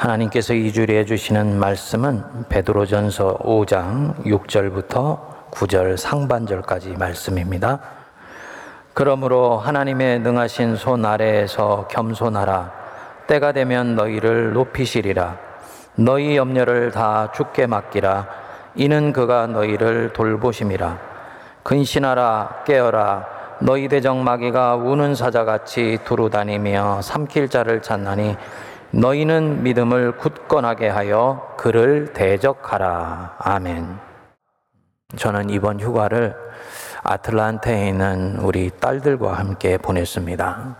하나님께서 이 주일에 해주시는 말씀은 베드로전서 5장 6절부터 9절 상반절까지 말씀입니다. 그러므로 하나님의 능하신 손 아래에서 겸손하라. 때가 되면 너희를 높이시리라. 너희 염려를 다 죽게 맡기라. 이는 그가 너희를 돌보심이라. 근신하라 깨어라. 너희 대적 마귀가 우는 사자같이 두루 다니며 삼킬 자를 찾나니 너희는 믿음을 굳건하게 하여 그를 대적하라. 아멘. 저는 이번 휴가를 아틀란타에 있는 우리 딸들과 함께 보냈습니다.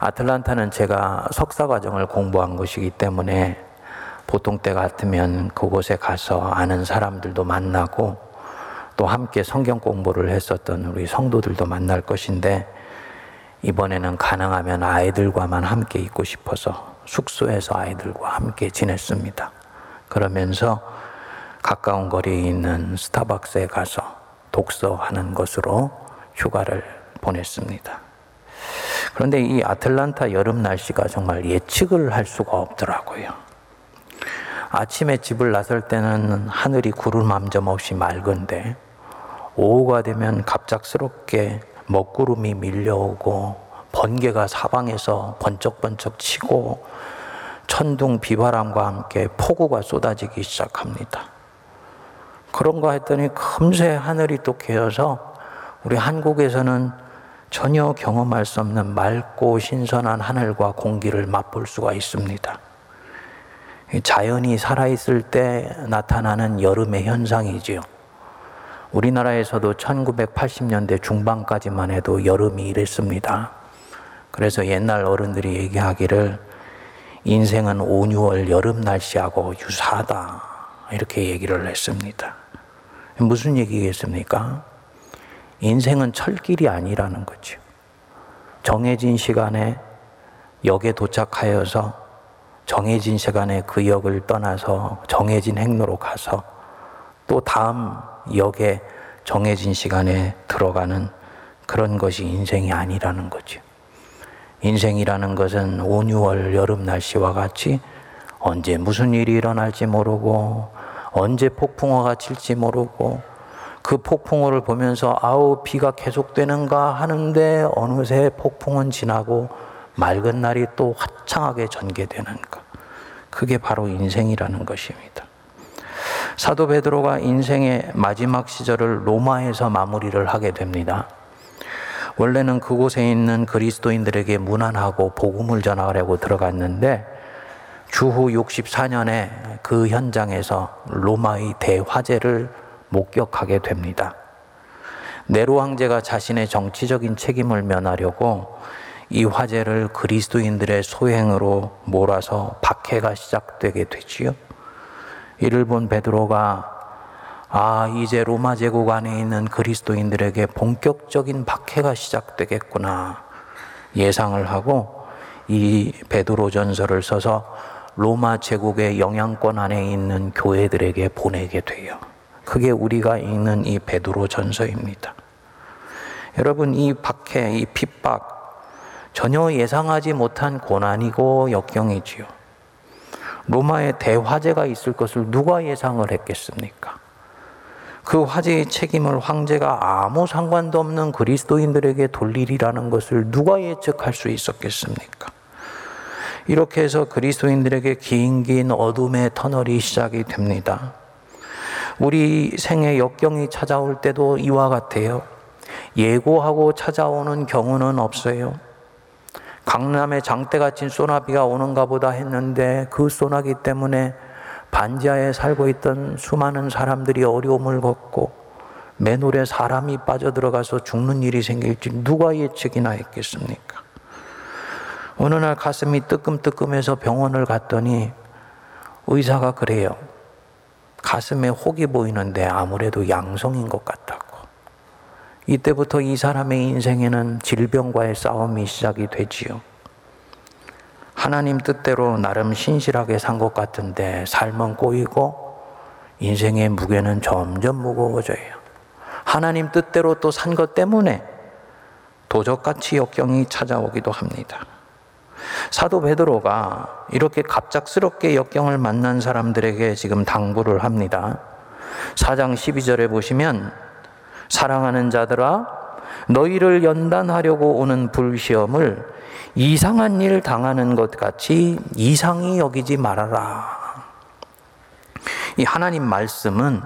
아틀란타는 제가 석사 과정을 공부한 곳이기 때문에 보통 때 같으면 그곳에 가서 아는 사람들도 만나고 또 함께 성경 공부를 했었던 우리 성도들도 만날 것인데 이번에는 가능하면 아이들과만 함께 있고 싶어서 숙소에서 아이들과 함께 지냈습니다. 그러면서 가까운 거리에 있는 스타벅스에 가서 독서하는 것으로 휴가를 보냈습니다. 그런데 이 아틀란타 여름 날씨가 정말 예측을 할 수가 없더라고요. 아침에 집을 나설 때는 하늘이 구름 한 점 없이 맑은데 오후가 되면 갑작스럽게 먹구름이 밀려오고 번개가 사방에서 번쩍번쩍 치고 천둥 비바람과 함께 폭우가 쏟아지기 시작합니다. 그런가 했더니 금세 하늘이 또 개어서 우리 한국에서는 전혀 경험할 수 없는 맑고 신선한 하늘과 공기를 맛볼 수가 있습니다. 자연이 살아있을 때 나타나는 여름의 현상이지요. 우리나라에서도 1980년대 중반까지만 해도 여름이 이랬습니다. 그래서 옛날 어른들이 얘기하기를 인생은 5, 6월 여름 날씨하고 유사하다. 이렇게 얘기를 했습니다. 무슨 얘기겠습니까? 인생은 철길이 아니라는 거죠. 정해진 시간에 역에 도착하여서 정해진 시간에 그 역을 떠나서 정해진 행로로 가서 또 다음 역에 정해진 시간에 들어가는 그런 것이 인생이 아니라는 거죠. 인생이라는 것은 5, 6월 여름 날씨와 같이 언제 무슨 일이 일어날지 모르고 언제 폭풍우가 칠지 모르고 그 폭풍우를 보면서 아우 비가 계속되는가 하는데 어느새 폭풍은 지나고 맑은 날이 또 화창하게 전개되는 것. 그게 바로 인생이라는 것입니다. 사도 베드로가 인생의 마지막 시절을 로마에서 마무리를 하게 됩니다. 원래는 그곳에 있는 그리스도인들에게 무난하고 복음을 전하려고 들어갔는데 주후 64년에 그 현장에서 로마의 대화재를 목격하게 됩니다. 네로 황제가 자신의 정치적인 책임을 면하려고 이 화재를 그리스도인들의 소행으로 몰아서 박해가 시작되게 되지요. 이를 본 베드로가 아, 이제 로마 제국 안에 있는 그리스도인들에게 본격적인 박해가 시작되겠구나 예상을 하고 이 베드로 전서를 써서 로마 제국의 영향권 안에 있는 교회들에게 보내게 돼요. 그게 우리가 읽는 이 베드로 전서입니다. 여러분, 이 박해, 이 핍박, 전혀 예상하지 못한 고난이고 역경이지요. 로마에 대화재가 있을 것을 누가 예상을 했겠습니까? 그 화재의 책임을 황제가 아무 상관도 없는 그리스도인들에게 돌리리라는 것을 누가 예측할 수 있었겠습니까? 이렇게 해서 그리스도인들에게 긴긴 어둠의 터널이 시작이 됩니다. 우리 생의 역경이 찾아올 때도 이와 같아요. 예고하고 찾아오는 경우는 없어요. 강남에 장대가 친 소나비가 오는가 보다 했는데 그 소나기 때문에 반지하에 살고 있던 수많은 사람들이 어려움을 겪고 맨홀에 사람이 빠져들어가서 죽는 일이 생길지 누가 예측이나 했겠습니까? 어느 날 가슴이 뜨끔뜨끔해서 병원을 갔더니 의사가 그래요. 가슴에 혹이 보이는데 아무래도 양성인 것 같다고. 이때부터 이 사람의 인생에는 질병과의 싸움이 시작이 되지요. 하나님 뜻대로 나름 신실하게 산 것 같은데 삶은 꼬이고 인생의 무게는 점점 무거워져요. 하나님 뜻대로 또 산 것 때문에 도적같이 역경이 찾아오기도 합니다. 사도 베드로가 이렇게 갑작스럽게 역경을 만난 사람들에게 지금 당부를 합니다. 4장 12절에 보시면 사랑하는 자들아 너희를 연단하려고 오는 불시험을 이상한 일 당하는 것 같이 이상히 여기지 말아라. 이 하나님 말씀은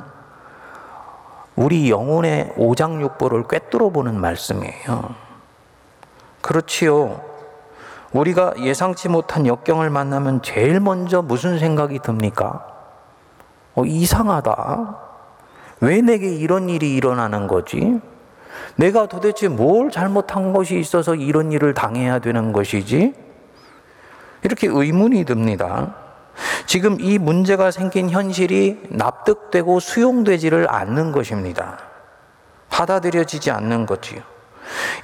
우리 영혼의 오장육부를 꿰뚫어 보는 말씀이에요. 그렇지요. 우리가 예상치 못한 역경을 만나면 제일 먼저 무슨 생각이 듭니까? 어, 이상하다. 왜 내게 이런 일이 일어나는 거지? 내가 도대체 뭘 잘못한 것이 있어서 이런 일을 당해야 되는 것이지? 이렇게 의문이 듭니다. 지금 이 문제가 생긴 현실이 납득되고 수용되지를 않는 것입니다. 받아들여지지 않는 거지요.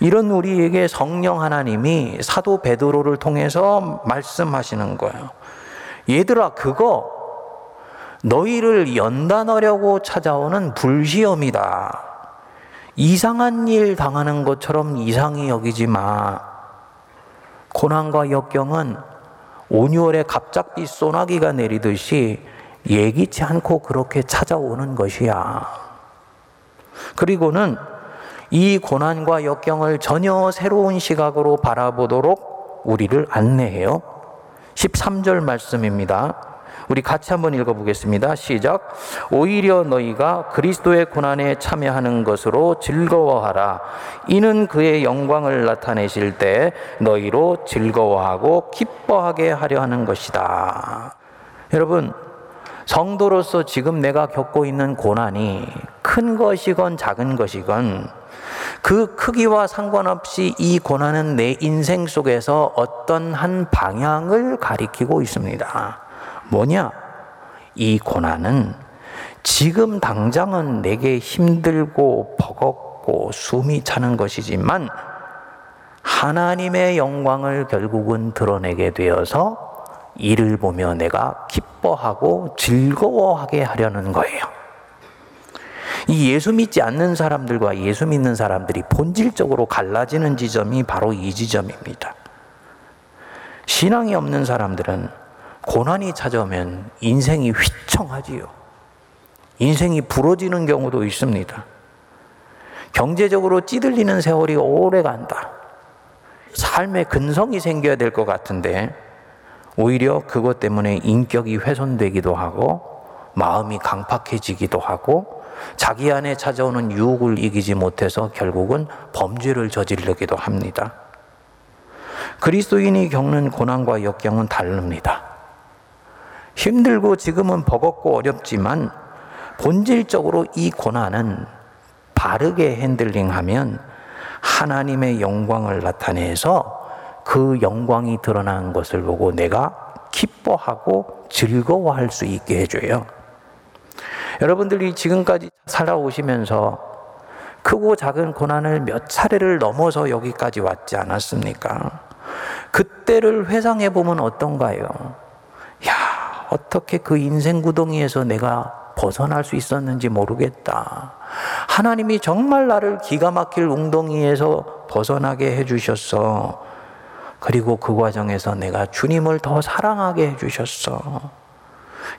이런 우리에게 성령 하나님이 사도 베드로를 통해서 말씀하시는 거예요. 얘들아, 그거 너희를 연단하려고 찾아오는 불시험이다. 이상한 일 당하는 것처럼 이상히 여기지 마. 고난과 역경은 온유월에 갑작비 소나기가 내리듯이 예기치 않고 그렇게 찾아오는 것이야. 그리고는 이 고난과 역경을 전혀 새로운 시각으로 바라보도록 우리를 안내해요. 13절 말씀입니다. 우리 같이 한번 읽어보겠습니다. 시작. 오히려 너희가 그리스도의 고난에 참여하는 것으로 즐거워하라. 이는 그의 영광을 나타내실 때 너희로 즐거워하고 기뻐하게 하려 하는 것이다. 여러분, 성도로서 지금 내가 겪고 있는 고난이 큰 것이건 작은 것이건 그 크기와 상관없이 이 고난은 내 인생 속에서 어떤 한 방향을 가리키고 있습니다. 뭐냐? 이 고난은 지금 당장은 내게 힘들고 버겁고 숨이 차는 것이지만 하나님의 영광을 결국은 드러내게 되어서 이를 보며 내가 기뻐하고 즐거워하게 하려는 거예요. 이 예수 믿지 않는 사람들과 예수 믿는 사람들이 본질적으로 갈라지는 지점이 바로 이 지점입니다. 신앙이 없는 사람들은 고난이 찾아오면 인생이 휘청하지요. 인생이 부러지는 경우도 있습니다. 경제적으로 찌들리는 세월이 오래 간다. 삶에 근성이 생겨야 될 것 같은데 오히려 그것 때문에 인격이 훼손되기도 하고 마음이 강팍해지기도 하고 자기 안에 찾아오는 유혹을 이기지 못해서 결국은 범죄를 저지르기도 합니다. 그리스도인이 겪는 고난과 역경은 다릅니다. 힘들고 지금은 버겁고 어렵지만 본질적으로 이 고난은 바르게 핸들링하면 하나님의 영광을 나타내서 그 영광이 드러난 것을 보고 내가 기뻐하고 즐거워할 수 있게 해줘요. 여러분들이 지금까지 살아오시면서 크고 작은 고난을 몇 차례를 넘어서 여기까지 왔지 않았습니까? 그때를 회상해 보면 어떤가요? 야, 어떻게 그 인생 구덩이에서 내가 벗어날 수 있었는지 모르겠다. 하나님이 정말 나를 기가 막힐 웅덩이에서 벗어나게 해주셨어. 그리고 그 과정에서 내가 주님을 더 사랑하게 해주셨어.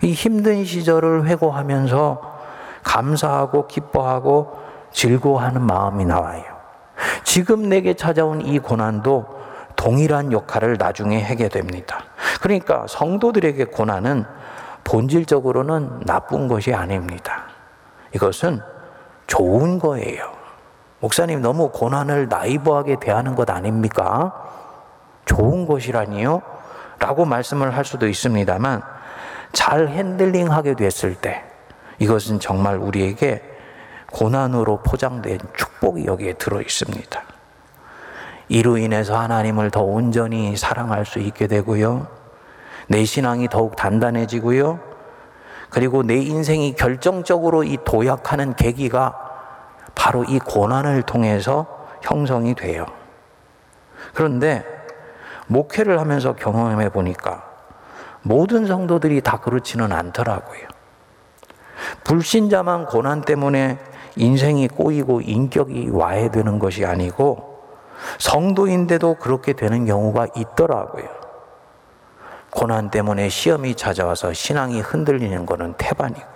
이 힘든 시절을 회고하면서 감사하고 기뻐하고 즐거워하는 마음이 나와요. 지금 내게 찾아온 이 고난도 동일한 역할을 나중에 하게 됩니다. 그러니까 성도들에게 고난은 본질적으로는 나쁜 것이 아닙니다. 이것은 좋은 거예요. 목사님 너무 고난을 나이브하게 대하는 것 아닙니까? 좋은 것이라니요? 라고 말씀을 할 수도 있습니다만 잘 핸들링 하게 됐을 때 이것은 정말 우리에게 고난으로 포장된 축복이 여기에 들어 있습니다. 이로 인해서 하나님을 더 온전히 사랑할 수 있게 되고요. 내 신앙이 더욱 단단해지고요. 그리고 내 인생이 결정적으로 이 도약하는 계기가 바로 이 고난을 통해서 형성이 돼요. 그런데 목회를 하면서 경험해 보니까 모든 성도들이 다 그렇지는 않더라고요. 불신자만 고난 때문에 인생이 꼬이고 인격이 와해되는 것이 아니고 성도인데도 그렇게 되는 경우가 있더라고요. 고난 때문에 시험이 찾아와서 신앙이 흔들리는 것은 태반이고요.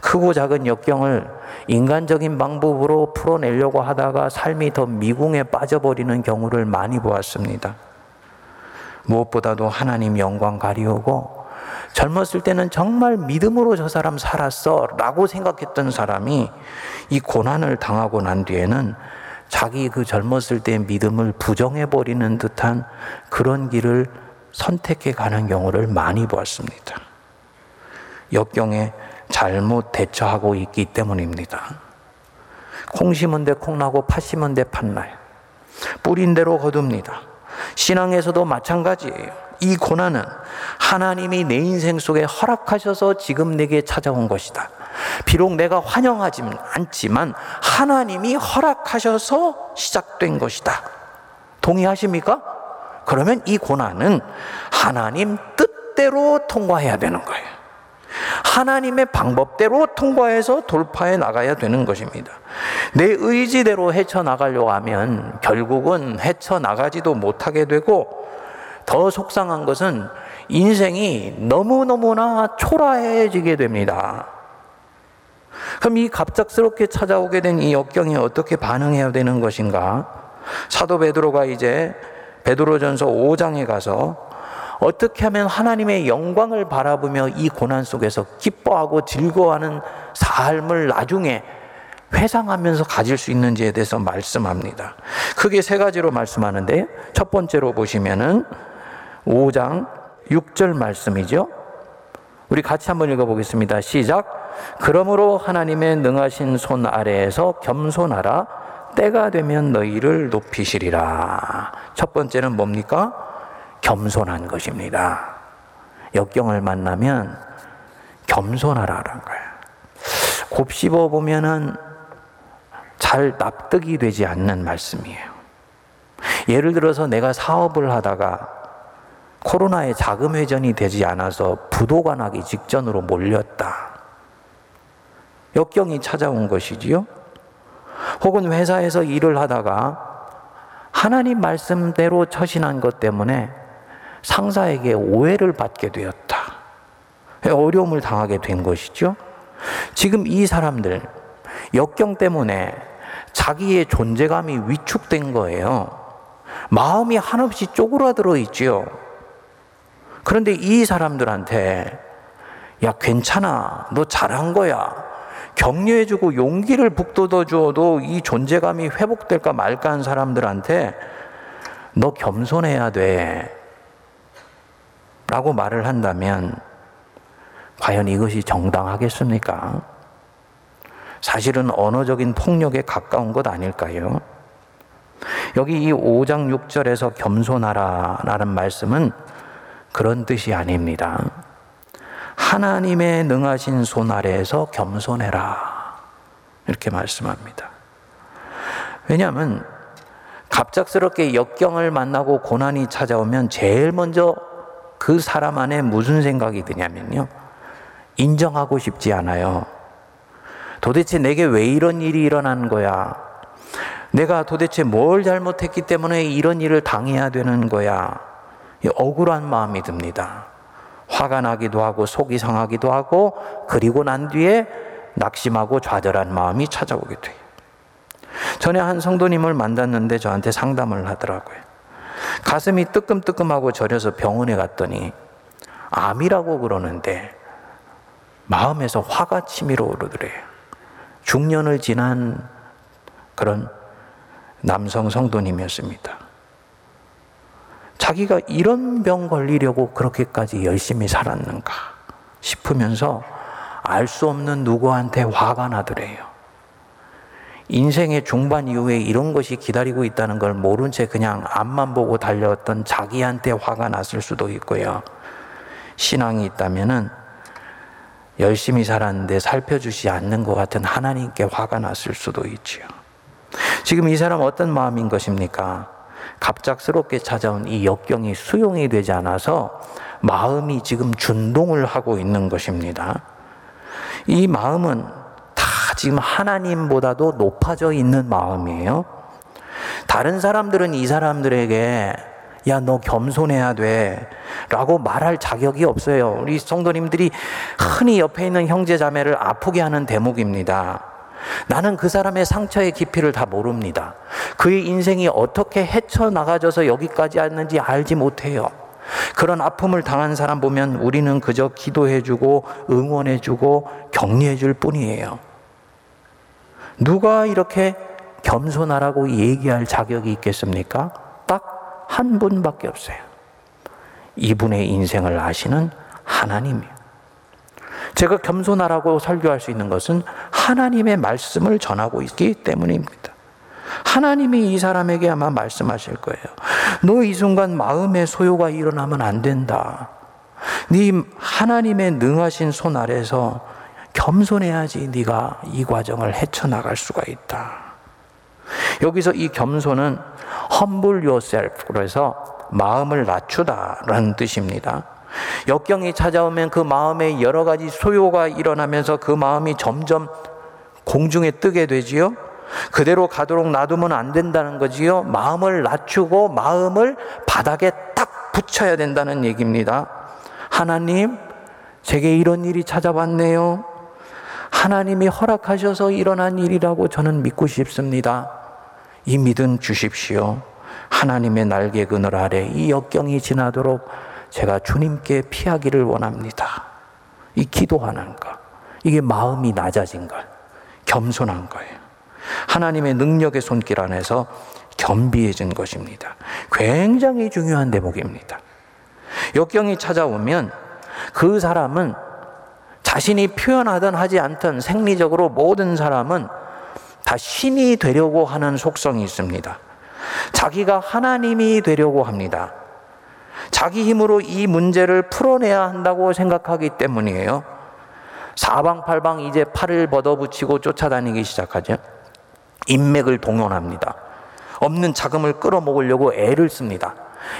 크고 작은 역경을 인간적인 방법으로 풀어내려고 하다가 삶이 더 미궁에 빠져버리는 경우를 많이 보았습니다. 무엇보다도 하나님 영광 가리우고 젊었을 때는 정말 믿음으로 저 사람 살았어 라고 생각했던 사람이 이 고난을 당하고 난 뒤에는 자기 그 젊었을 때 믿음을 부정해버리는 듯한 그런 길을 선택해 가는 경우를 많이 보았습니다. 역경에 잘못 대처하고 있기 때문입니다. 콩 심은 데 콩나고 팥 심은 데 팥나요. 뿌린 대로 거둡니다. 신앙에서도 마찬가지예요. 이 고난은 하나님이 내 인생 속에 허락하셔서 지금 내게 찾아온 것이다. 비록 내가 환영하지 않지만 하나님이 허락하셔서 시작된 것이다. 동의하십니까? 그러면 이 고난은 하나님 뜻대로 통과해야 되는 거예요. 하나님의 방법대로 통과해서 돌파해 나가야 되는 것입니다. 내 의지대로 헤쳐나가려고 하면 결국은 헤쳐나가지도 못하게 되고 더 속상한 것은 인생이 너무너무나 초라해지게 됩니다. 그럼 이 갑작스럽게 찾아오게 된 이 역경에 어떻게 반응해야 되는 것인가? 사도 베드로가 이제 베드로전서 5장에 가서 어떻게 하면 하나님의 영광을 바라보며 이 고난 속에서 기뻐하고 즐거워하는 삶을 나중에 회상하면서 가질 수 있는지에 대해서 말씀합니다. 크게 세 가지로 말씀하는데 첫 번째로 보시면은 5장 6절 말씀이죠. 우리 같이 한번 읽어보겠습니다. 시작. 그러므로 하나님의 능하신 손 아래에서 겸손하라. 때가 되면 너희를 높이시리라. 첫 번째는 뭡니까? 겸손한 것입니다. 역경을 만나면 겸손하라는 거예요. 곱씹어 보면은 잘 납득이 되지 않는 말씀이에요. 예를 들어서 내가 사업을 하다가 코로나에 자금 회전이 되지 않아서 부도가 나기 직전으로 몰렸다. 역경이 찾아온 것이지요. 혹은 회사에서 일을 하다가 하나님 말씀대로 처신한 것 때문에 상사에게 오해를 받게 되었다. 어려움을 당하게 된 것이죠. 지금 이 사람들, 역경 때문에 자기의 존재감이 위축된 거예요. 마음이 한없이 쪼그라들어 있지요. 그런데 이 사람들한테, 야, 괜찮아. 너 잘한 거야. 격려해주고 용기를 북돋워 주어도 이 존재감이 회복될까 말까 한 사람들한테 너 겸손해야 돼. 라고 말을 한다면 과연 이것이 정당하겠습니까? 사실은 언어적인 폭력에 가까운 것 아닐까요? 여기 이 5장 6절에서 겸손하라 라는 말씀은 그런 뜻이 아닙니다. 하나님의 능하신 손 아래에서 겸손해라. 이렇게 말씀합니다. 왜냐하면 갑작스럽게 역경을 만나고 고난이 찾아오면 제일 먼저 그 사람 안에 무슨 생각이 드냐면요. 인정하고 싶지 않아요. 도대체 내게 왜 이런 일이 일어난 거야? 내가 도대체 뭘 잘못했기 때문에 이런 일을 당해야 되는 거야? 억울한 마음이 듭니다. 화가 나기도 하고 속이 상하기도 하고 그리고 난 뒤에 낙심하고 좌절한 마음이 찾아오게 돼요. 전에 한 성도님을 만났는데 저한테 상담을 하더라고요. 가슴이 뜨끔뜨끔하고 저려서 병원에 갔더니 암이라고 그러는데 마음에서 화가 치밀어 오르더래요. 중년을 지난 그런 남성 성도님이었습니다. 자기가 이런 병 걸리려고 그렇게까지 열심히 살았는가 싶으면서 알 수 없는 누구한테 화가 나더래요. 인생의 중반 이후에 이런 것이 기다리고 있다는 걸 모른 채 그냥 앞만 보고 달려왔던 자기한테 화가 났을 수도 있고요. 신앙이 있다면은 열심히 살았는데 살펴주지 않는 것 같은 하나님께 화가 났을 수도 있지요. 지금 이 사람 어떤 마음인 것입니까? 갑작스럽게 찾아온 이 역경이 수용이 되지 않아서 마음이 지금 준동을 하고 있는 것입니다. 이 마음은 다 지금 하나님보다도 높아져 있는 마음이에요. 다른 사람들은 이 사람들에게 야, 너 겸손해야 돼. 라고 말할 자격이 없어요. 우리 성도님들이 흔히 옆에 있는 형제 자매를 아프게 하는 대목입니다. 나는 그 사람의 상처의 깊이를 다 모릅니다. 그의 인생이 어떻게 헤쳐나가져서 여기까지 왔는지 알지 못해요. 그런 아픔을 당한 사람 보면 우리는 그저 기도해주고 응원해주고 격려해줄 뿐이에요. 누가 이렇게 겸손하라고 얘기할 자격이 있겠습니까? 딱 한 분밖에 없어요. 이분의 인생을 아시는 하나님이에요. 제가 겸손하라고 설교할 수 있는 것은 하나님의 말씀을 전하고 있기 때문입니다. 하나님이 이 사람에게 아마 말씀하실 거예요. 너 이 순간 마음의 소요가 일어나면 안 된다. 네 하나님의 능하신 손 아래서 겸손해야지 네가 이 과정을 헤쳐나갈 수가 있다. 여기서 이 겸손은 humble yourself 그래서 마음을 낮추다라는 뜻입니다. 역경이 찾아오면 그 마음에 여러 가지 소요가 일어나면서 그 마음이 점점 공중에 뜨게 되지요. 그대로 가도록 놔두면 안 된다는 거지요. 마음을 낮추고 마음을 바닥에 딱 붙여야 된다는 얘기입니다. 하나님, 제게 이런 일이 찾아왔네요. 하나님이 허락하셔서 일어난 일이라고 저는 믿고 싶습니다. 이 믿음 주십시오. 하나님의 날개 그늘 아래 이 역경이 지나도록 제가 주님께 피하기를 원합니다. 이 기도하는 것. 이게 마음이 낮아진 것. 겸손한 거예요. 하나님의 능력의 손길 안에서 겸비해진 것입니다. 굉장히 중요한 대목입니다. 역경이 찾아오면 그 사람은 자신이 표현하든 하지 않든 생리적으로 모든 사람은 다 신이 되려고 하는 속성이 있습니다. 자기가 하나님이 되려고 합니다. 자기 힘으로 이 문제를 풀어내야 한다고 생각하기 때문이에요. 사방팔방 이제 팔을 걷어붙이고 쫓아다니기 시작하죠. 인맥을 동원합니다. 없는 자금을 끌어모으려고 애를 씁니다.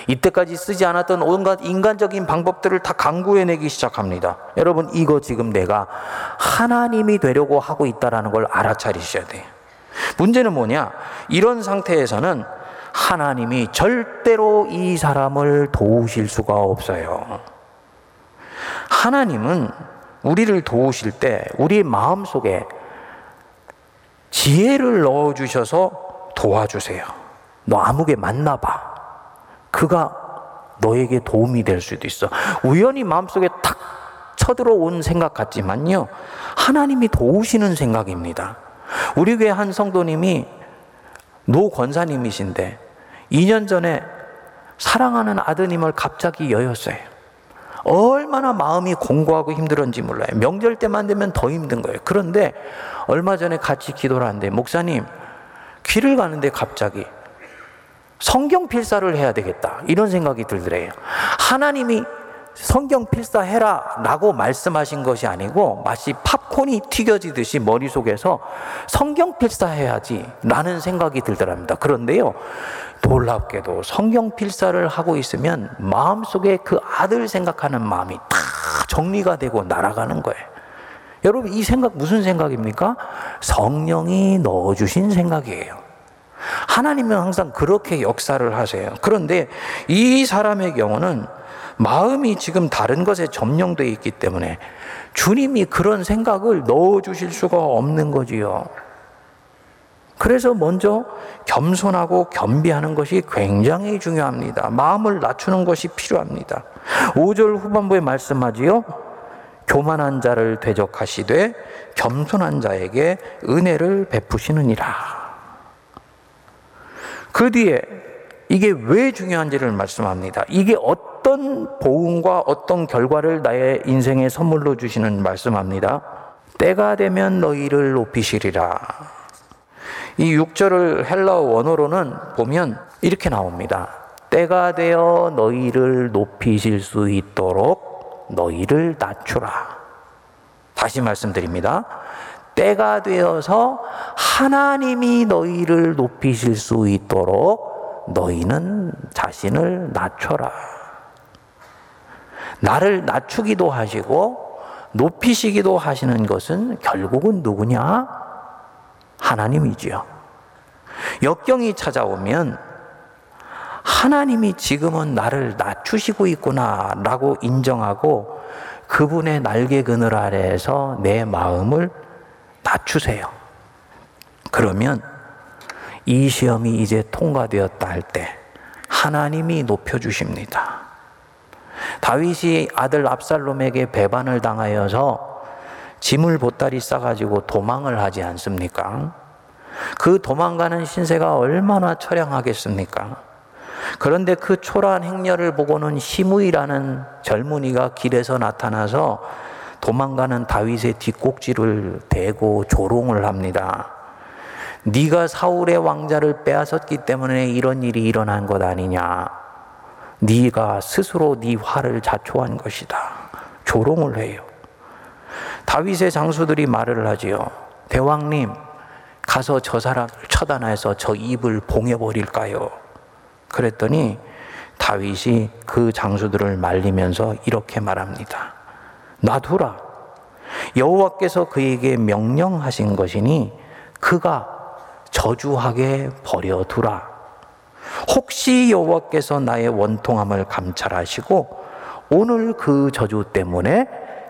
이때까지 쓰지 않았던 온갖 인간적인 방법들을 다 강구해내기 시작합니다. 여러분, 이거 지금 내가 하나님이 되려고 하고 있다는 걸 알아차리셔야 돼요. 문제는 뭐냐? 이런 상태에서는 하나님이 절대로 이 사람을 도우실 수가 없어요. 하나님은 우리를 도우실 때 우리 마음 속에 지혜를 넣어 주셔서 도와주세요. 너 아무개 만나 봐. 그가 너에게 도움이 될 수도 있어. 우연히 마음속에 탁 쳐들어온 생각 같지만요. 하나님이 도우시는 생각입니다. 우리 교회 한 성도님이 노 권사님이신데 2년 전에 사랑하는 아드님을 갑자기 여였어요. 얼마나 마음이 공고하고 힘들었는지 몰라요. 명절 때만 되면 더 힘든 거예요. 그런데 얼마 전에 같이 기도를 하는데 목사님 길을 가는데 갑자기 성경 필사를 해야 되겠다 이런 생각이 들더래요. 하나님이 성경 필사해라 라고 말씀하신 것이 아니고 마치 팝콘이 튀겨지듯이 머릿속에서 성경 필사해야지 라는 생각이 들더랍니다. 그런데요, 놀랍게도 성경 필사를 하고 있으면 마음속에 그 아들 생각하는 마음이 다 정리가 되고 날아가는 거예요. 여러분, 이 생각 무슨 생각입니까? 성령이 넣어주신 생각이에요. 하나님은 항상 그렇게 역사를 하세요. 그런데 이 사람의 경우는 마음이 지금 다른 것에 점령되어 있기 때문에 주님이 그런 생각을 넣어주실 수가 없는 거지요. 그래서 먼저 겸손하고 겸비하는 것이 굉장히 중요합니다. 마음을 낮추는 것이 필요합니다. 5절 후반부에 말씀하지요. 교만한 자를 대적하시되 겸손한 자에게 은혜를 베푸시느니라. 그 뒤에 이게 왜 중요한지를 말씀합니다. 이게 어떤 보응과 어떤 결과를 나의 인생에 선물로 주시는 말씀합니다. 때가 되면 너희를 높이시리라. 이 6절을 헬라어 원어로는 보면 이렇게 나옵니다. 때가 되어 너희를 높이실 수 있도록 너희를 낮추라. 다시 말씀드립니다. 때가 되어서 하나님이 너희를 높이실 수 있도록 너희는 자신을 낮춰라. 나를 낮추기도 하시고 높이시기도 하시는 것은 결국은 누구냐? 하나님이지요. 역경이 찾아오면 하나님이 지금은 나를 낮추시고 있구나라고 인정하고 그분의 날개 그늘 아래에서 내 마음을 낮추세요. 그러면 이 시험이 이제 통과되었다 할 때 하나님이 높여주십니다. 다윗이 아들 압살롬에게 배반을 당하여서 짐을 보따리 싸가지고 도망을 하지 않습니까? 그 도망가는 신세가 얼마나 처량하겠습니까? 그런데 그 초라한 행렬을 보고는 시무이라는 젊은이가 길에서 나타나서 도망가는 다윗의 뒷꼭지를 대고 조롱을 합니다. 네가 사울의 왕자를 빼앗았기 때문에 이런 일이 일어난 것 아니냐? 네가 스스로 네 화를 자초한 것이다. 조롱을 해요. 다윗의 장수들이 말을 하지요. 대왕님, 가서 저 사람 처단해서 저 입을 봉해 버릴까요? 그랬더니 다윗이 그 장수들을 말리면서 이렇게 말합니다. 놔두라. 여호와께서 그에게 명령하신 것이니 그가 저주하게 버려두라. 혹시 여호와께서 나의 원통함을 감찰하시고 오늘 그 저주 때문에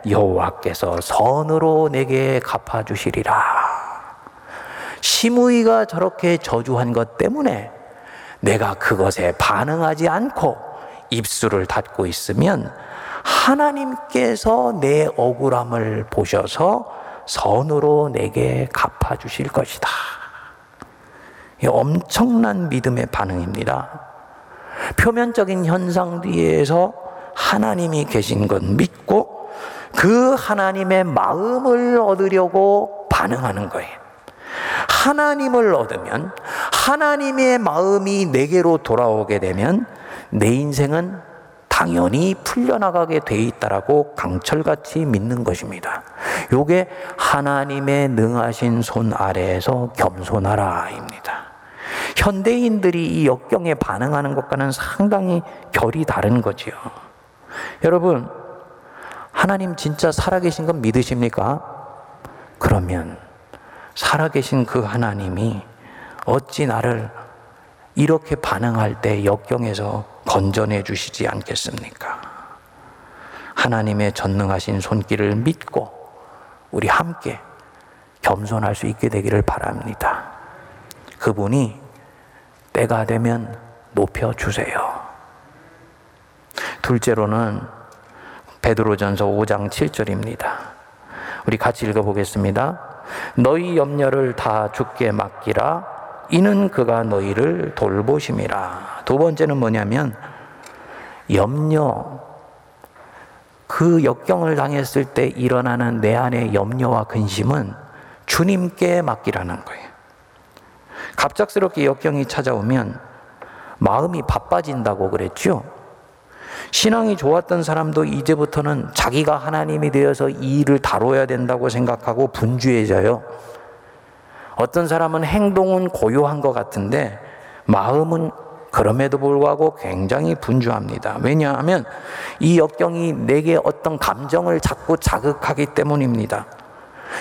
여호와께서 선으로 내게 갚아 주시리라. 시므이가 저렇게 저주한 것 때문에 내가 그것에 반응하지 않고 입술을 닫고 있으면 하나님께서 내 억울함을 보셔서 선으로 내게 갚아 주실 것이다. 엄청난 믿음의 반응입니다. 표면적인 현상 뒤에서 하나님이 계신 것 믿고 그 하나님의 마음을 얻으려고 반응하는 거예요. 하나님을 얻으면 하나님의 마음이 내게로 돌아오게 되면 내 인생은 당연히 풀려나가게 돼 있다라고 강철같이 믿는 것입니다. 요게 하나님의 능하신 손 아래에서 겸손하라입니다. 현대인들이 이 역경에 반응하는 것과는 상당히 결이 다른 거지요. 여러분, 하나님 진짜 살아계신 건 믿으십니까? 그러면 살아계신 그 하나님이 어찌 나를 이렇게 반응할 때 역경에서 건져내 주시지 않겠습니까? 하나님의 전능하신 손길을 믿고 우리 함께 겸손할 수 있게 되기를 바랍니다. 그분이 때가 되면 높여주세요. 둘째로는 베드로전서 5장 7절입니다. 우리 같이 읽어 보겠습니다. 너희 염려를 다 죽게 맡기라. 이는 그가 너희를 돌보심이라. 두 번째는 뭐냐면 염려. 그 역경을 당했을 때 일어나는 내 안의 염려와 근심은 주님께 맡기라는 거예요. 갑작스럽게 역경이 찾아오면 마음이 바빠진다고 그랬죠. 신앙이 좋았던 사람도 이제부터는 자기가 하나님이 되어서 이 일을 다뤄야 된다고 생각하고 분주해져요. 어떤 사람은 행동은 고요한 것 같은데 마음은 그럼에도 불구하고 굉장히 분주합니다. 왜냐하면 이 역경이 내게 어떤 감정을 자꾸 자극하기 때문입니다.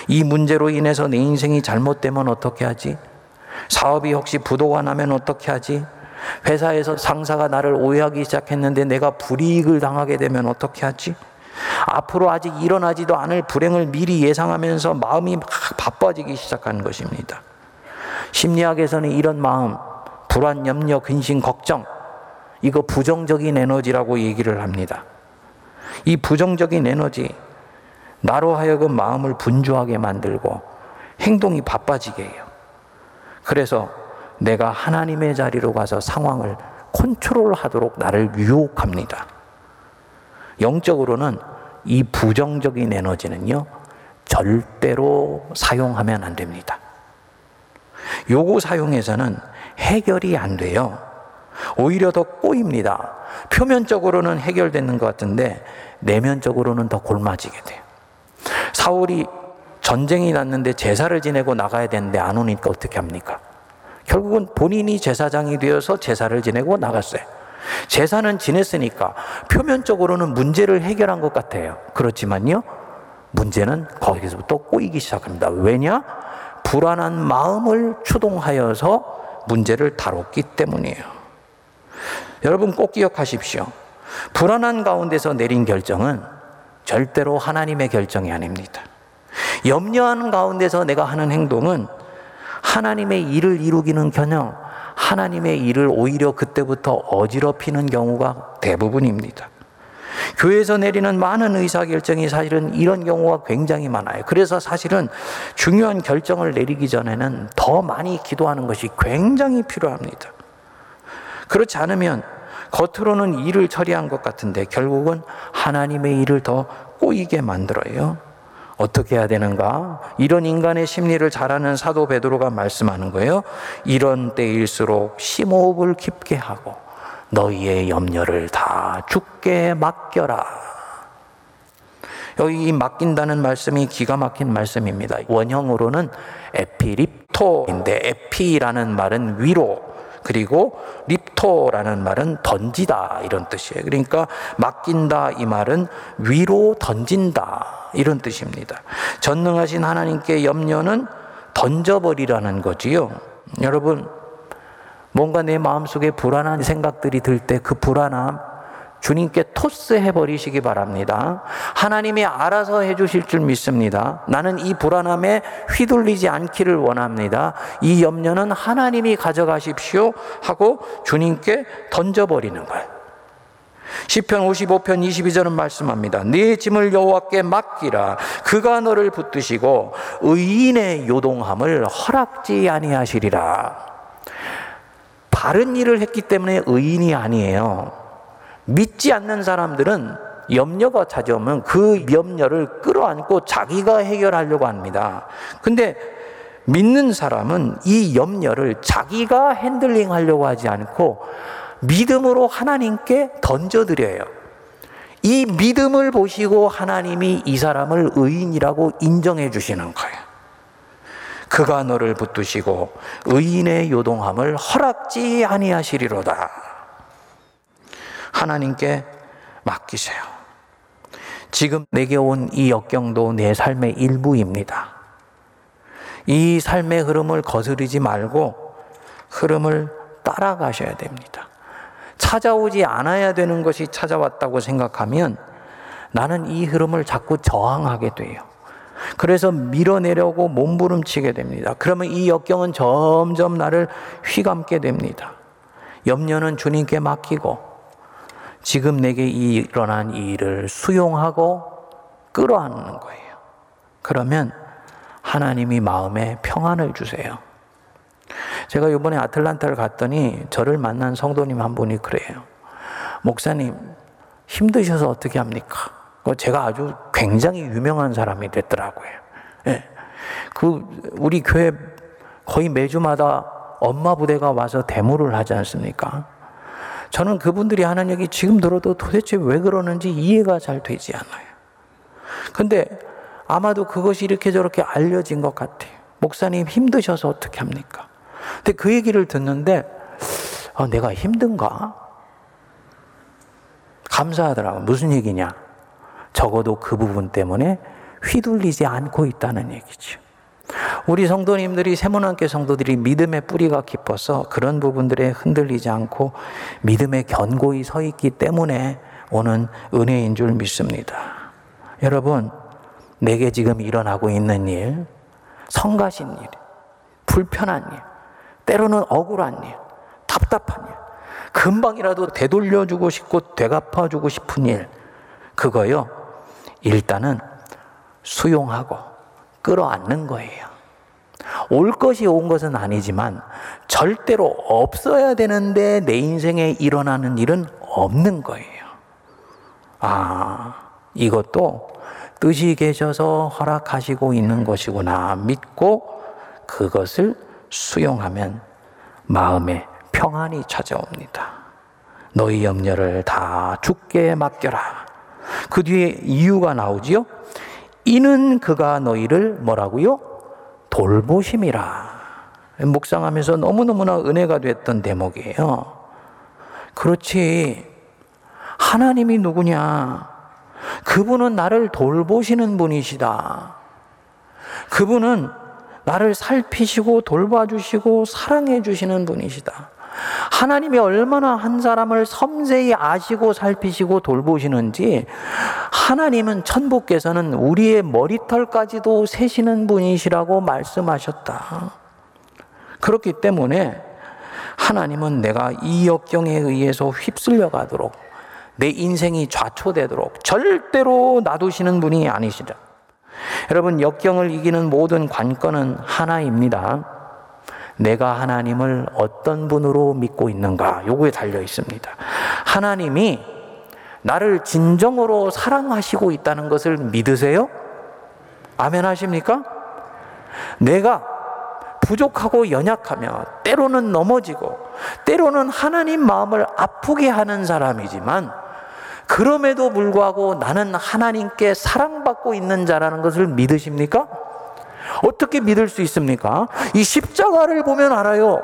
이 문제로 인해서 내 인생이 잘못되면 어떻게 하지? 사업이 혹시 부도가 나면 어떻게 하지? 회사에서 상사가 나를 오해하기 시작했는데 내가 불이익을 당하게 되면 어떻게 하지? 앞으로 아직 일어나지도 않을 불행을 미리 예상하면서 마음이 막 바빠지기 시작하는 것입니다. 심리학에서는 이런 마음, 불안, 염려, 근심, 걱정, 이거 부정적인 에너지라고 얘기를 합니다. 이 부정적인 에너지, 나로 하여금 마음을 분주하게 만들고 행동이 바빠지게 해요. 그래서 내가 하나님의 자리로 가서 상황을 컨트롤 하도록 나를 유혹합니다. 영적으로는 이 부정적인 에너지는요, 절대로 사용하면 안 됩니다. 요거 사용해서는 해결이 안 돼요. 오히려 더 꼬입니다. 표면적으로는 해결되는 것 같은데 내면적으로는 더 골마지게 돼요. 사울이 전쟁이 났는데 제사를 지내고 나가야 되는데 안 오니까 어떻게 합니까? 결국은 본인이 제사장이 되어서 제사를 지내고 나갔어요. 제사는 지냈으니까 표면적으로는 문제를 해결한 것 같아요. 그렇지만요, 문제는 거기서부터 꼬이기 시작합니다. 왜냐? 불안한 마음을 추동하여서 문제를 다뤘기 때문이에요. 여러분 꼭 기억하십시오. 불안한 가운데서 내린 결정은 절대로 하나님의 결정이 아닙니다. 염려하는 가운데서 내가 하는 행동은 하나님의 일을 이루기는 겨냥 하나님의 일을 오히려 그때부터 어지럽히는 경우가 대부분입니다. 교회에서 내리는 많은 의사결정이 사실은 이런 경우가 굉장히 많아요. 그래서 사실은 중요한 결정을 내리기 전에는 더 많이 기도하는 것이 굉장히 필요합니다. 그렇지 않으면 겉으로는 일을 처리한 것 같은데 결국은 하나님의 일을 더 꼬이게 만들어요. 어떻게 해야 되는가? 이런 인간의 심리를 잘 아는 사도 베드로가 말씀하는 거예요. 이런 때일수록 심호흡을 깊게 하고 너희의 염려를 다 죽게 맡겨라. 여기 맡긴다는 말씀이 기가 막힌 말씀입니다. 원형으로는 에피립토인데 에피라는 말은 위로 그리고 립토라는 말은 던지다 이런 뜻이에요. 그러니까 맡긴다 이 말은 위로 던진다 이런 뜻입니다. 전능하신 하나님께 염려는 던져버리라는 거지요. 여러분 뭔가 내 마음속에 불안한 생각들이 들 때 그 불안함 주님께 토스해 버리시기 바랍니다. 하나님이 알아서 해 주실 줄 믿습니다. 나는 이 불안함에 휘둘리지 않기를 원합니다. 이 염려는 하나님이 가져가십시오 하고 주님께 던져 버리는 거예요. 시편 55편 22절은 말씀합니다. 네 짐을 여호와께 맡기라. 그가 너를 붙드시고 의인의 요동함을 허락지 아니하시리라. 바른 일을 했기 때문에 의인이 아니에요. 믿지 않는 사람들은 염려가 찾아오면 그 염려를 끌어안고 자기가 해결하려고 합니다. 근데 믿는 사람은 이 염려를 자기가 핸들링 하려고 하지 않고 믿음으로 하나님께 던져드려요. 이 믿음을 보시고 하나님이 이 사람을 의인이라고 인정해 주시는 거예요. 그가 너를 붙드시고 의인의 요동함을 허락지 아니하시리로다. 하나님께 맡기세요. 지금 내게 온 이 역경도 내 삶의 일부입니다. 이 삶의 흐름을 거스르지 말고 흐름을 따라가셔야 됩니다. 찾아오지 않아야 되는 것이 찾아왔다고 생각하면 나는 이 흐름을 자꾸 저항하게 돼요. 그래서 밀어내려고 몸부림치게 됩니다. 그러면 이 역경은 점점 나를 휘감게 됩니다. 염려는 주님께 맡기고 지금 내게 일어난 이 일을 수용하고 끌어안는 거예요. 그러면 하나님이 마음에 평안을 주세요. 제가 이번에 아틀란타를 갔더니 저를 만난 성도님 한 분이 그래요. 목사님, 힘드셔서 어떻게 합니까? 제가 아주 굉장히 유명한 사람이 됐더라고요. 예. 그, 우리 교회 거의 매주마다 엄마 부대가 와서 데모를 하지 않습니까? 저는 그분들이 하는 얘기 지금 들어도 도대체 왜 그러는지 이해가 잘 되지 않아요. 근데 아마도 그것이 이렇게 저렇게 알려진 것 같아요. 목사님 힘드셔서 어떻게 합니까? 근데 그 얘기를 듣는데 어, 내가 힘든가? 감사하더라고. 무슨 얘기냐? 적어도 그 부분 때문에 휘둘리지 않고 있다는 얘기죠. 우리 성도님들이 세문안교 성도들이 믿음의 뿌리가 깊어서 그런 부분들에 흔들리지 않고 믿음에 견고히 서 있기 때문에 오는 은혜인 줄 믿습니다. 여러분, 내게 지금 일어나고 있는 일, 성가신 일, 불편한 일, 때로는 억울한 일, 답답한 일, 금방이라도 되돌려주고 싶고 되갚아주고 싶은 일, 그거요, 일단은 수용하고 끌어안는 거예요. 올 것이 온 것은 아니지만 절대로 없어야 되는데 내 인생에 일어나는 일은 없는 거예요. 아, 이것도 뜻이 계셔서 허락하시고 있는 것이구나 믿고 그것을 수용하면 마음에 평안이 찾아옵니다. 너희 염려를 다 죽게 맡겨라. 그 뒤에 이유가 나오지요. 이는 그가 너희를 뭐라고요? 돌보심이라. 묵상하면서 너무너무나 은혜가 됐던 대목이에요. 그렇지. 하나님이 누구냐? 그분은 나를 돌보시는 분이시다. 그분은 나를 살피시고 돌봐주시고 사랑해 주시는 분이시다. 하나님이 얼마나 한 사람을 섬세히 아시고 살피시고 돌보시는지 하나님은 천부께서는 우리의 머리털까지도 세시는 분이시라고 말씀하셨다. 그렇기 때문에 하나님은 내가 이 역경에 의해서 휩쓸려 가도록 내 인생이 좌초되도록 절대로 놔두시는 분이 아니시다. 여러분, 역경을 이기는 모든 관건은 하나입니다. 내가 하나님을 어떤 분으로 믿고 있는가? 요거에 달려 있습니다. 하나님이 나를 진정으로 사랑하시고 있다는 것을 믿으세요? 아멘 하십니까? 내가 부족하고 연약하며 때로는 넘어지고 때로는 하나님 마음을 아프게 하는 사람이지만 그럼에도 불구하고 나는 하나님께 사랑받고 있는 자라는 것을 믿으십니까? 어떻게 믿을 수 있습니까? 이 십자가를 보면 알아요.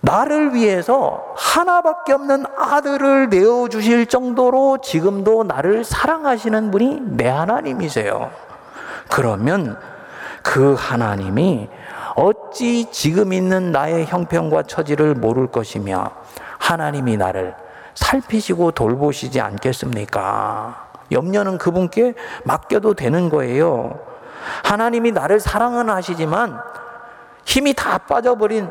나를 위해서 하나밖에 없는 아들을 내어주실 정도로 지금도 나를 사랑하시는 분이 내 하나님이세요. 그러면 그 하나님이 어찌 지금 있는 나의 형편과 처지를 모를 것이며 하나님이 나를 살피시고 돌보시지 않겠습니까? 염려는 그분께 맡겨도 되는 거예요. 하나님이 나를 사랑은 하시지만 힘이 다 빠져버린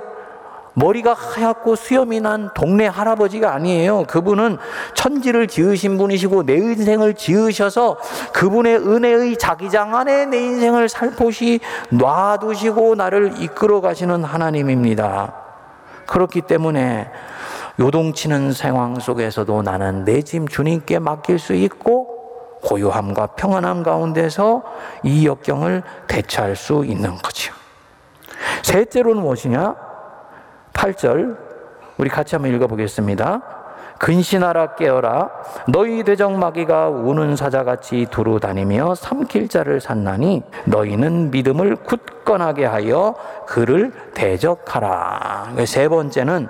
머리가 하얗고 수염이 난 동네 할아버지가 아니에요. 그분은 천지를 지으신 분이시고 내 인생을 지으셔서 그분의 은혜의 자기장 안에 내 인생을 살포시 놔두시고 나를 이끌어 가시는 하나님입니다. 그렇기 때문에 요동치는 상황 속에서도 나는 내 짐 주님께 맡길 수 있고 고요함과 평안함 가운데서 이 역경을 대처할 수 있는 거죠. 셋째로는 무엇이냐? 8절 우리 같이 한번 읽어보겠습니다. 근신하라 깨어라 너희 대적 마귀가 우는 사자같이 두루 다니며 삼킬 자를 산나니 너희는 믿음을 굳건하게 하여 그를 대적하라. 세 번째는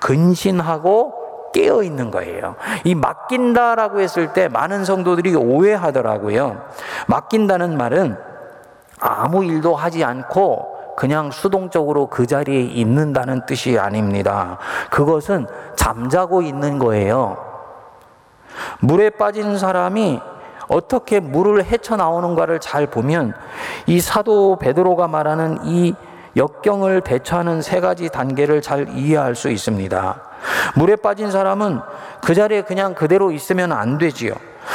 근신하고 깨어 있는 거예요. 이 맡긴다라고 했을 때 많은 성도들이 오해하더라고요. 맡긴다는 말은 아무 일도 하지 않고 그냥 수동적으로 그 자리에 있는다는 뜻이 아닙니다. 그것은 잠자고 있는 거예요. 물에 빠진 사람이 어떻게 물을 헤쳐나오는가를 잘 보면 이 사도 베드로가 말하는 이 역경을 대처하는 세 가지 단계를 잘 이해할 수 있습니다. 물에 빠진 사람은 그 자리에 그냥 그대로 있으면 안 되지요.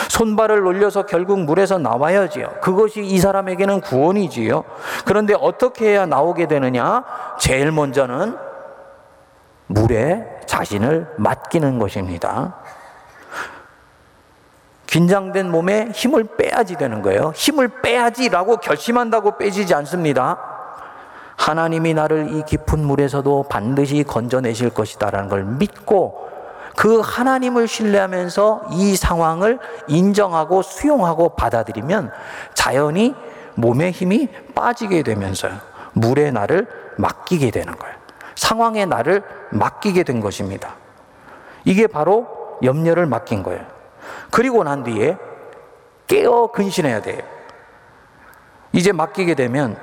손발을 놀려서 결국 물에서 나와야지요. 그것이 이 사람에게는 구원이지요. 그런데 어떻게 해야 나오게 되느냐? 제일 먼저는 물에 자신을 맡기는 것입니다. 긴장된 몸에 힘을 빼야지 되는 거예요. 힘을 빼야지라고 결심한다고 빼지지 않습니다. 하나님이 나를 이 깊은 물에서도 반드시 건져내실 것이다라는 걸 믿고 그 하나님을 신뢰하면서 이 상황을 인정하고 수용하고 받아들이면 자연히 몸의 힘이 빠지게 되면서 물에 나를 맡기게 되는 거예요. 상황에 나를 맡기게 된 것입니다. 이게 바로 염려를 맡긴 거예요. 그리고 난 뒤에 깨어 근신해야 돼요. 이제 맡기게 되면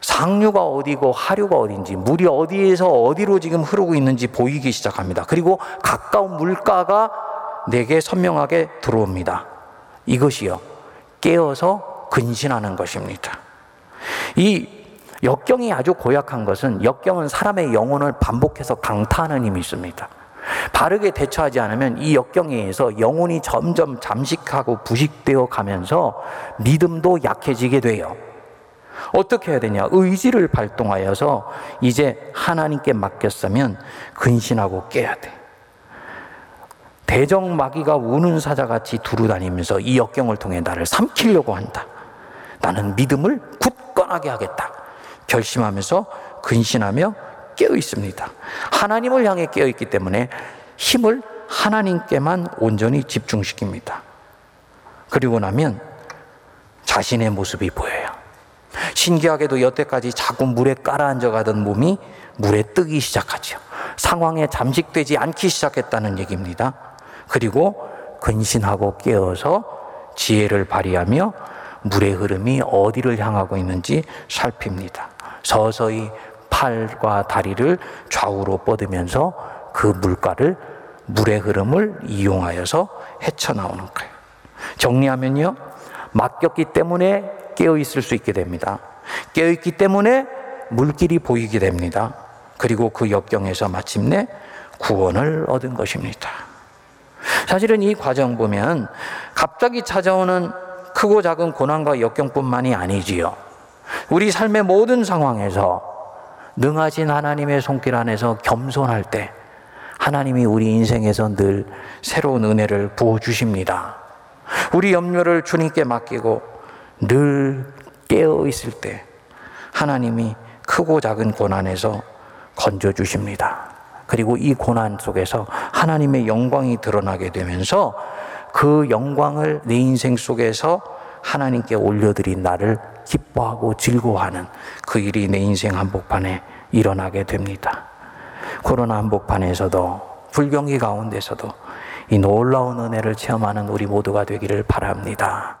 상류가 어디고 하류가 어딘지, 물이 어디에서 어디로 지금 흐르고 있는지 보이기 시작합니다. 그리고 가까운 물가가 내게 선명하게 들어옵니다. 이것이요. 깨어서 근신하는 것입니다. 이 역경이 아주 고약한 것은 역경은 사람의 영혼을 반복해서 강타하는 힘이 있습니다. 바르게 대처하지 않으면 이 역경에 의해서 영혼이 점점 잠식하고 부식되어 가면서 믿음도 약해지게 돼요. 어떻게 해야 되냐? 의지를 발동하여서 이제 하나님께 맡겼으면 근신하고 깨야 돼. 대적 마귀가 우는 사자같이 두루다니면서 이 역경을 통해 나를 삼키려고 한다. 나는 믿음을 굳건하게 하겠다. 결심하면서 근신하며 깨어 있습니다. 하나님을 향해 깨어 있기 때문에 힘을 하나님께만 온전히 집중시킵니다. 그리고 나면 자신의 모습이 보여요. 신기하게도 여태까지 자꾸 물에 깔아앉아 가던 몸이 물에 뜨기 시작하죠. 상황에 잠식되지 않기 시작했다는 얘기입니다. 그리고 근신하고 깨어서 지혜를 발휘하며 물의 흐름이 어디를 향하고 있는지 살핍니다. 서서히 팔과 다리를 좌우로 뻗으면서 그 물가를 물의 흐름을 이용하여서 헤쳐나오는 거예요. 정리하면요. 맡겼기 때문에 깨어 있을 수 있게 됩니다. 깨어 있기 때문에 물길이 보이게 됩니다. 그리고 그 역경에서 마침내 구원을 얻은 것입니다. 사실은 이 과정 보면 갑자기 찾아오는 크고 작은 고난과 역경뿐만이 아니지요. 우리 삶의 모든 상황에서 능하신 하나님의 손길 안에서 겸손할 때 하나님이 우리 인생에서 늘 새로운 은혜를 부어주십니다. 우리 염려를 주님께 맡기고 늘 깨어 있을 때 하나님이 크고 작은 고난에서 건져 주십니다. 그리고 이 고난 속에서 하나님의 영광이 드러나게 되면서 그 영광을 내 인생 속에서 하나님께 올려드린 나를 기뻐하고 즐거워하는 그 일이 내 인생 한복판에 일어나게 됩니다. 코로나 한복판에서도 불경기 가운데서도 이 놀라운 은혜를 체험하는 우리 모두가 되기를 바랍니다.